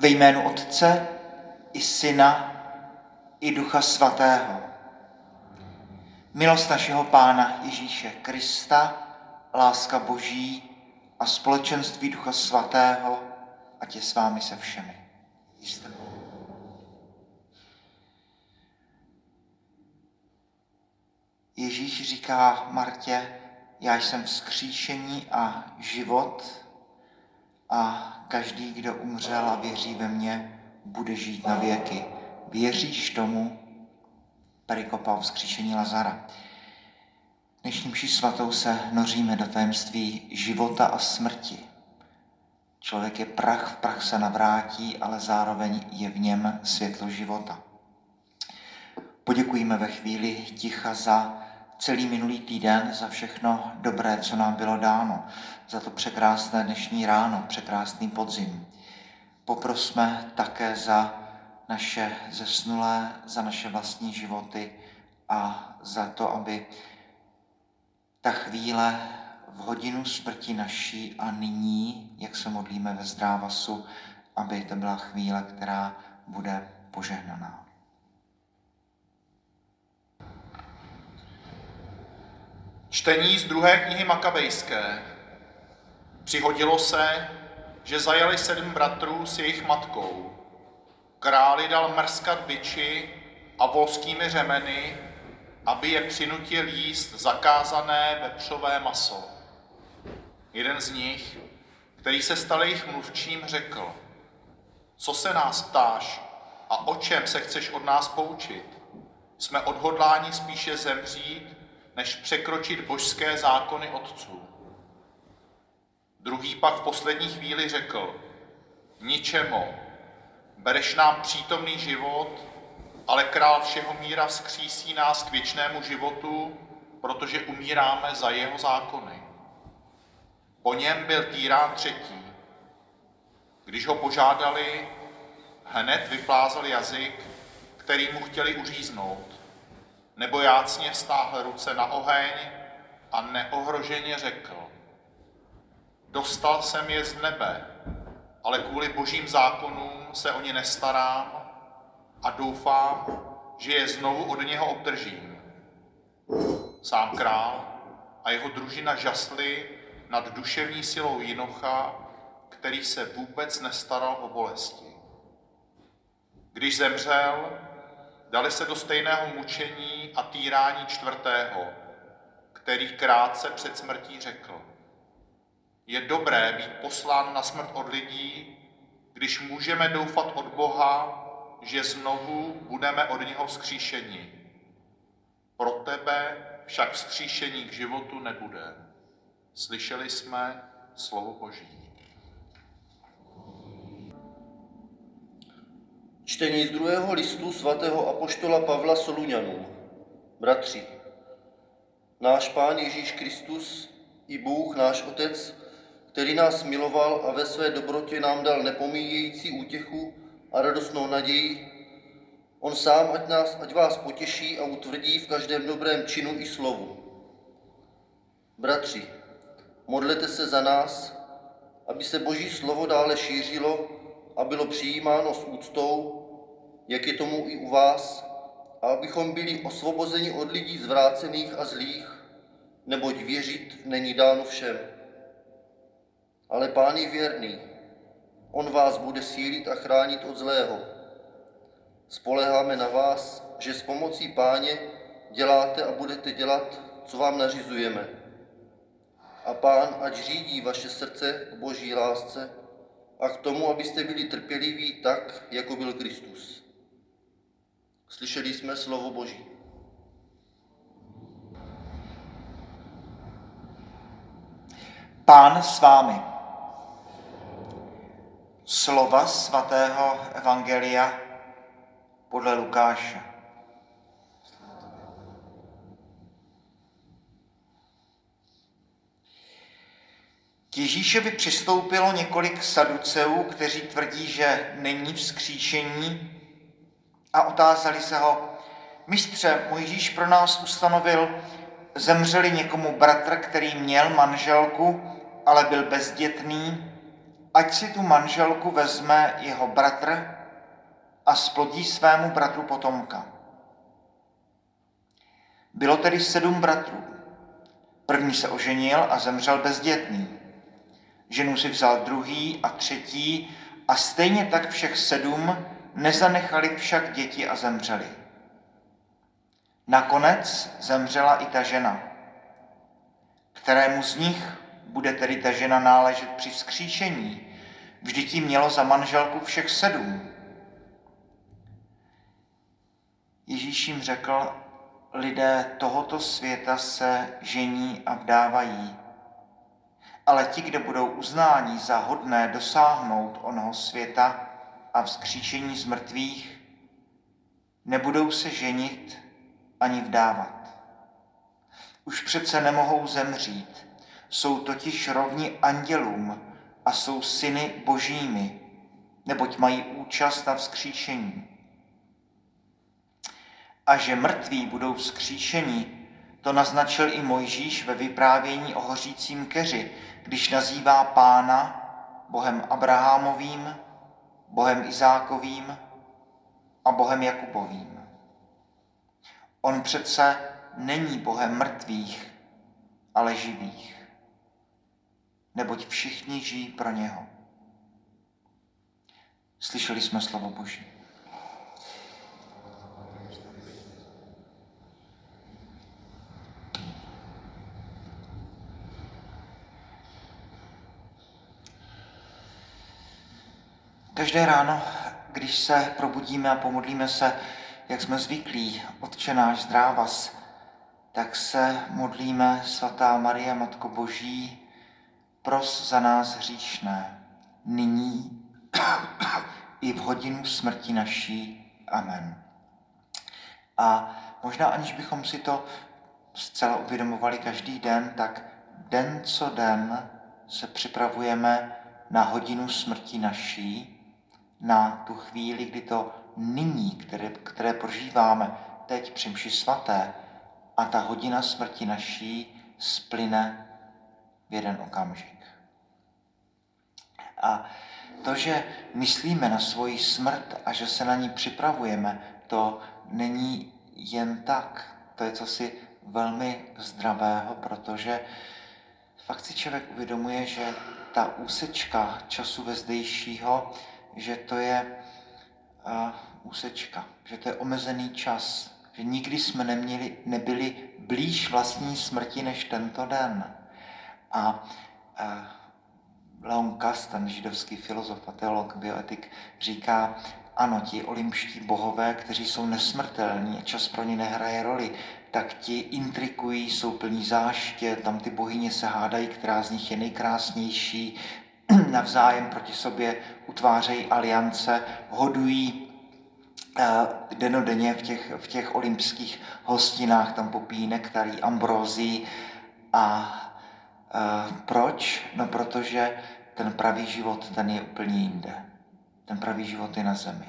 Ve jménu Otce i Syna i Ducha Svatého. Milost našeho Pána Ježíše Krista, láska Boží a společenství Ducha Svatého, ať je s vámi se všemi. Jste. Ježíš říká Martě, já jsem vzkříšení a život a každý, kdo umřel a věří ve mě, bude žít na věky. Věříš tomu? Perikopal vzkříšení Lazara. Dnešním mši svatou se noříme do tajemství života a smrti. Člověk je prach, v prach se navrátí, ale zároveň je v něm světlo života. Poděkujeme ve chvíli ticha za celý minulý týden, za všechno dobré, co nám bylo dáno, za to překrásné dnešní ráno, překrásný podzim. Poprosme také za naše zesnulé, za naše vlastní životy a za to, aby ta chvíle v hodinu smrti naší a nyní, jak se modlíme ve zdrávasu, aby to byla chvíle, která bude požehnaná. Čtení z druhé knihy Makabejské. Přihodilo se, že zajali sedm bratrů s jejich matkou. Králi dal mrskat byči a volskými řemeny, aby je přinutil jíst zakázané vepřové maso. Jeden z nich, který se stal jejich mluvčím, řekl, co se nás ptáš a o čem se chceš od nás poučit? Jsme odhodláni spíše zemřít, než překročit božské zákony otců. Druhý pak v poslední chvíli řekl, ničemu, bereš nám přítomný život, ale král všeho míra vzkřísí nás k věčnému životu, protože umíráme za jeho zákony. Po něm byl týrán třetí. Když ho požádali, hned vyplázal jazyk, který mu chtěli uříznout nebo jácně vztáhl ruce na oheň a neohroženě řekl, dostal jsem je z nebe, ale kvůli božím zákonům se o ně nestarám a doufám, že je znovu od něho obdržím. Sám král a jeho družina žasli nad duševní silou Jinocha, který se vůbec nestaral o bolesti. Když zemřel, dali se do stejného mučení a týrání čtvrtého, který krátce před smrtí řekl. Je dobré být poslán na smrt od lidí, když můžeme doufat od Boha, že znovu budeme od něho vzkříšeni. Pro tebe však vzkříšení k životu nebude. Slyšeli jsme slovo Boží. Čtení z druhého listu svatého apoštola Pavla Soluňanů. Bratři, náš Pán Ježíš Kristus i Bůh, náš Otec, který nás miloval a ve své dobrotě nám dal nepomíjející útěchu a radostnou naději, On sám, ať, nás, ať vás potěší a utvrdí v každém dobrém činu i slovu. Bratři, modlete se za nás, aby se Boží slovo dále šířilo a bylo přijímáno s úctou, jak je tomu i u vás, a abychom byli osvobozeni od lidí zvrácených a zlých, neboť věřit není dáno všem. Ale Pán je věrný, On vás bude sílit a chránit od zlého. Spoleháme na vás, že s pomocí Páně děláte a budete dělat, co vám nařizujeme. A Pán ať řídí vaše srdce k boží lásce a k tomu, abyste byli trpěliví tak, jako byl Kristus. Slyšeli jsme slovo Boží. Pán s vámi. Slova svatého Evangelia podle Lukáše. K Ježíšovi přistoupilo několik saduceů, kteří tvrdí, že není vzkříšení a otázali se ho, mistře, můj Ježíš pro nás ustanovil, zemřeli někomu bratr, který měl manželku, ale byl bezdětný ať si tu manželku vezme jeho bratr a splodí svému bratru potomka. Bylo tedy sedm bratrů. První se oženil a zemřel bezdětný. Ženu si vzal druhý a třetí a stejně tak všech sedm nezanechali však děti a zemřeli. Nakonec zemřela i ta žena. Kterému z nich bude tedy ta žena náležet při vzkříšení? Vždyť jí mělo za manželku všech sedm. Ježíš jim řekl, lidé tohoto světa se žení a vdávají, ale ti, kde budou uznáni za hodné dosáhnout onoho světa a vzkříšení z mrtvých, nebudou se ženit ani vdávat. Už přece nemohou zemřít, jsou totiž rovni andělům a jsou syny božími, neboť mají účast na vzkříšení. A že mrtví budou vzkříšeni, to naznačil i Mojžíš ve vyprávění o hořícím keři, když nazývá pána Bohem Abrahamovým, Bohem Izákovým a Bohem Jakubovým. On přece není Bohem mrtvých, ale živých, neboť všichni žijí pro něho. Slyšeli jsme slovo Boží. Každé ráno, když se probudíme a pomodlíme se, jak jsme zvyklí, Otče náš zdrávas, tak se modlíme, svatá Maria, Matko Boží, pros za nás hříšné, nyní i v hodinu smrti naší. Amen. A možná aniž bychom si to zcela uvědomovali každý den, tak den co den se připravujeme na hodinu smrti naší, na tu chvíli, kdy to nyní, které, které prožíváme teď při mši svaté, a ta hodina smrti naší splyne v jeden okamžik. A to, že myslíme na svoji smrt a že se na ní připravujeme, to není jen tak. To je cosi velmi zdravého, protože fakt si člověk uvědomuje, že ta úsečka času vezdejšího že to je uh, úsečka, že to je omezený čas, že nikdy jsme neměli, nebyli blíž vlastní smrti než tento den. A uh, Leon Kass, ten židovský filozof a teolog, bioetik, říká, ano, ti olympští bohové, kteří jsou nesmrtelní a čas pro ně nehraje roli, tak ti intrikují, jsou plní záště, tam ty bohyně se hádají, která z nich je nejkrásnější, navzájem proti sobě utvářejí aliance, hodují uh, denodenně v těch, v těch olympských hostinách, tam popíjí nektarí, ambrózí. A uh, proč? No protože ten pravý život, ten je úplně jinde. Ten pravý život je na zemi.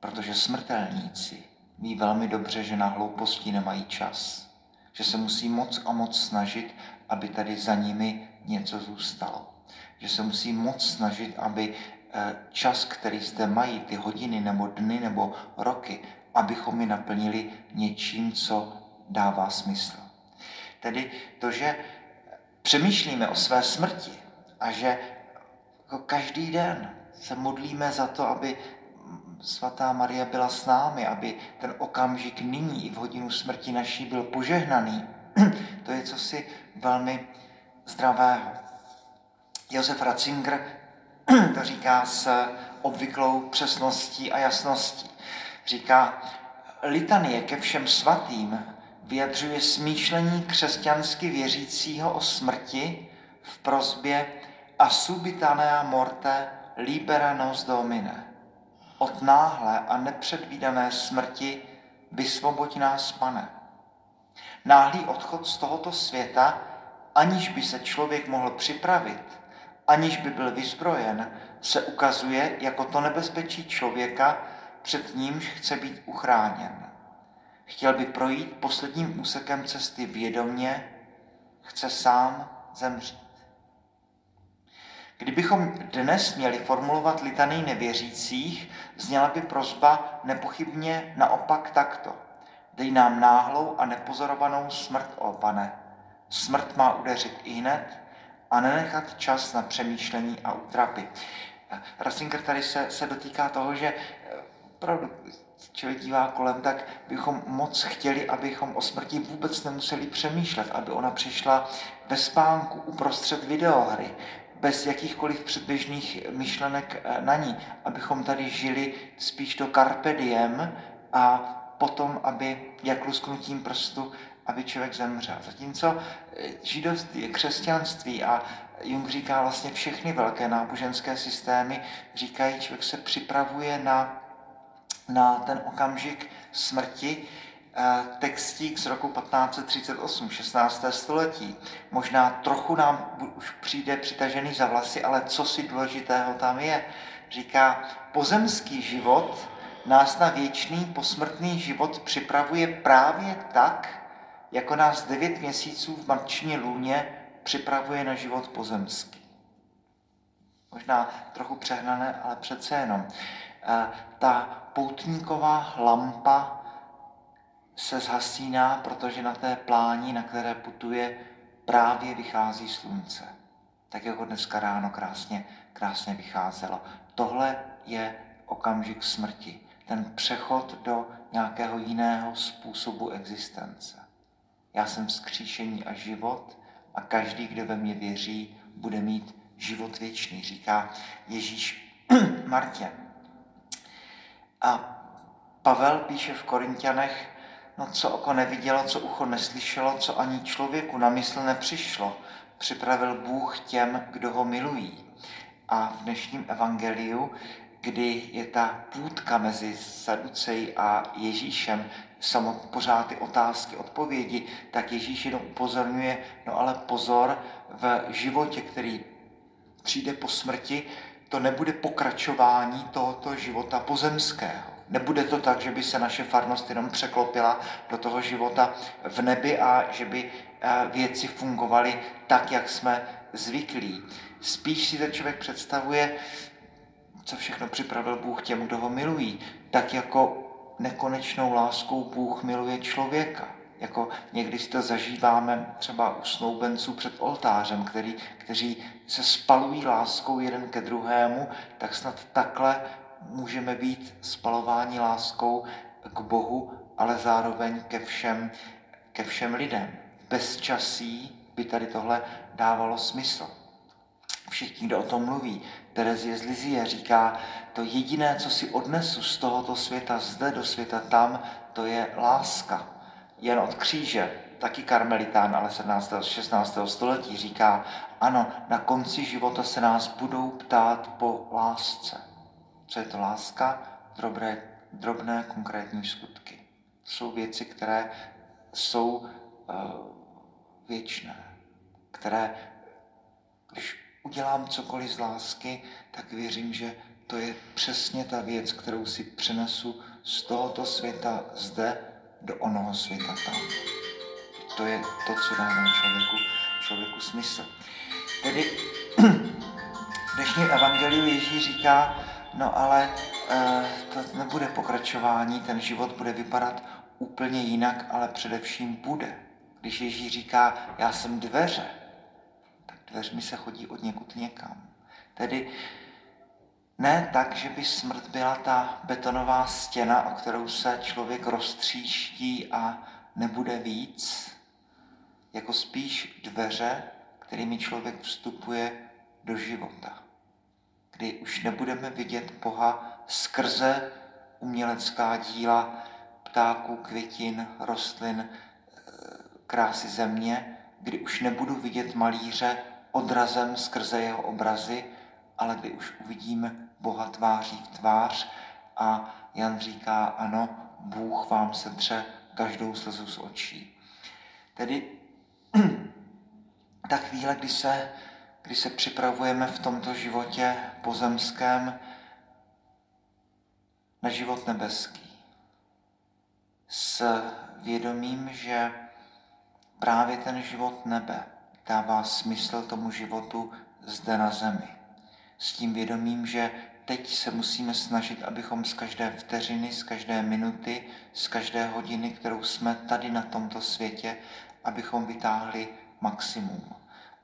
Protože smrtelníci ví velmi dobře, že na hlouposti nemají čas. Že se musí moc a moc snažit, aby tady za nimi něco zůstalo že se musí moc snažit, aby eh, čas, který zde mají, ty hodiny nebo dny nebo roky, abychom je naplnili něčím, co dává smysl. Tedy to, že přemýšlíme o své smrti a že jako každý den se modlíme za to, aby svatá Maria byla s námi, aby ten okamžik nyní i v hodinu smrti naší byl požehnaný, to je cosi velmi zdravého. Josef Ratzinger to říká s obvyklou přesností a jasností. Říká, litanie ke všem svatým vyjadřuje smýšlení křesťansky věřícího o smrti v prozbě a subitanea morte libera nos domine. Od náhlé a nepředvídané smrti vysvoboď nás, pane. Náhlý odchod z tohoto světa, aniž by se člověk mohl připravit aniž by byl vyzbrojen, se ukazuje jako to nebezpečí člověka, před nímž chce být uchráněn. Chtěl by projít posledním úsekem cesty vědomně, chce sám zemřít. Kdybychom dnes měli formulovat litany nevěřících, zněla by prozba nepochybně naopak takto. Dej nám náhlou a nepozorovanou smrt, o pane. Smrt má udeřit i hned a nenechat čas na přemýšlení a útrapy. Ratzinger tady se, se dotýká toho, že eh, opravdu člověk dívá kolem, tak bychom moc chtěli, abychom o smrti vůbec nemuseli přemýšlet, aby ona přišla ve spánku uprostřed videohry, bez jakýchkoliv předběžných myšlenek eh, na ní, abychom tady žili spíš do carpe diem a potom, aby jak lusknutím prstu, aby člověk zemřel. Zatímco eh, židovství, křesťanství a Jung říká vlastně všechny velké náboženské systémy, říkají, člověk se připravuje na, na ten okamžik smrti, eh, textík z roku 1538, 16. století. Možná trochu nám už přijde přitažený za vlasy, ale co si důležitého tam je. Říká, pozemský život nás na věčný posmrtný život připravuje právě tak, jako nás devět měsíců v matční lůně připravuje na život pozemský. Možná trochu přehnané, ale přece jenom. Ta poutníková lampa se zhasíná, protože na té pláni, na které putuje, právě vychází slunce. Tak jako dneska ráno krásně, krásně vycházelo. Tohle je okamžik smrti. Ten přechod do nějakého jiného způsobu existence. Já jsem vzkříšení a život a každý, kdo ve mě věří, bude mít život věčný, říká Ježíš Martě. A Pavel píše v Korintianech, no co oko nevidělo, co ucho neslyšelo, co ani člověku na mysl nepřišlo, připravil Bůh těm, kdo ho milují. A v dnešním evangeliu, kdy je ta půdka mezi Saducej a Ježíšem, samot, pořád ty otázky, odpovědi, tak Ježíš jenom upozorňuje, no ale pozor, v životě, který přijde po smrti, to nebude pokračování tohoto života pozemského. Nebude to tak, že by se naše farnost jenom překlopila do toho života v nebi a že by eh, věci fungovaly tak, jak jsme zvyklí. Spíš si ten člověk představuje, co všechno připravil Bůh těm, kdo ho milují. Tak jako nekonečnou láskou Bůh miluje člověka. Jako někdy si to zažíváme třeba u snoubenců před oltářem, který, kteří se spalují láskou jeden ke druhému, tak snad takhle můžeme být spalováni láskou k Bohu, ale zároveň ke všem, ke všem lidem. Bez časí by tady tohle dávalo smysl. Všichni, kdo o tom mluví, Terezie z Lizie říká, to jediné, co si odnesu z tohoto světa zde do světa tam, to je láska. Jen od kříže, taky karmelitán, ale 17. 16. století říká, ano, na konci života se nás budou ptát po lásce. Co je to láska? Drobné, drobné konkrétní skutky. To jsou věci, které jsou uh, věčné, které, když udělám cokoliv z lásky, tak věřím, že to je přesně ta věc, kterou si přenesu z tohoto světa zde do onoho světa tam. To je to, co dává člověku, člověku smysl. Tedy v dnešním evangeliu Ježíš říká, no ale e, to nebude pokračování, ten život bude vypadat úplně jinak, ale především bude. Když Ježíš říká, já jsem dveře, dveřmi se chodí od někud někam. Tedy ne tak, že by smrt byla ta betonová stěna, o kterou se člověk roztříští a nebude víc, jako spíš dveře, kterými člověk vstupuje do života, kdy už nebudeme vidět Boha skrze umělecká díla ptáků, květin, rostlin, eh, krásy země, kdy už nebudu vidět malíře odrazem skrze jeho obrazy, ale kdy už uvidíme Boha tváří v tvář a Jan říká, ano, Bůh vám setře každou slzu z očí. Tedy ta chvíle, kdy se, kdy se připravujeme v tomto životě pozemském na život nebeský. S vědomím, že právě ten život nebe dává smysl tomu životu zde na zemi. s tím vědomím, že teď se musíme snažit, abychom z každé vteřiny, z každé minuty, z každé hodiny, kterou jsme tady na tomto světě, abychom vytáhli maximum.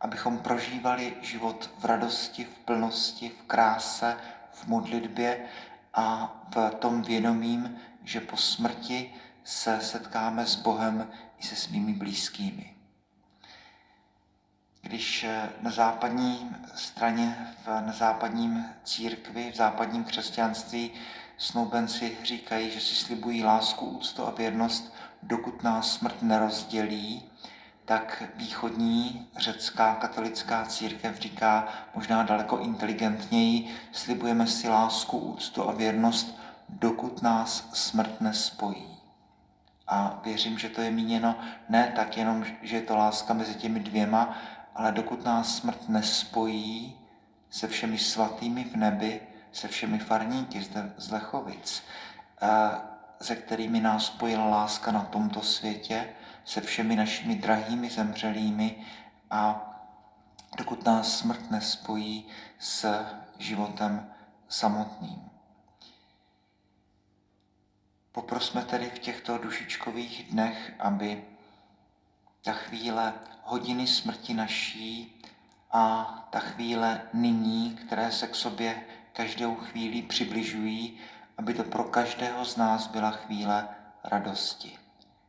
Abychom prožívali život v radosti, v plnosti, v kráse, v modlitbě a v tom vědomím, že po smrti se setkáme s Bohem i se svými blízkými. Když na západní straně, v, na západním církvi, v západním křesťanství snoubenci říkají, že si slibují lásku, úctu a věrnost, dokud nás smrt nerozdělí, tak východní řecká katolická církev říká možná daleko inteligentněji, slibujeme si lásku, úctu a věrnost, dokud nás smrt nespojí. A věřím, že to je míněno ne tak jenom, že je to láska mezi těmi dvěma, ale dokud nás smrt nespojí se všemi svatými v nebi, se všemi farníky z Lechovic, se kterými nás spojila láska na tomto světě, se všemi našimi drahými zemřelými a dokud nás smrt nespojí s životem samotným. Poprosme tedy v těchto dušičkových dnech, aby ta chvíle hodiny smrti naší a ta chvíle nyní, které se k sobě každou chvíli přibližují, aby to pro každého z nás byla chvíle radosti.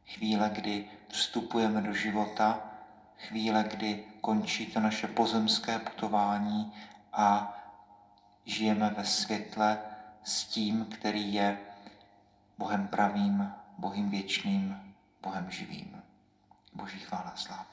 Chvíle, kdy vstupujeme do života, chvíle, kdy končí to naše pozemské putování a žijeme ve světle s tím, který je Bohem pravým, Bohem věčným, Bohem živým. Boží chvála sláva.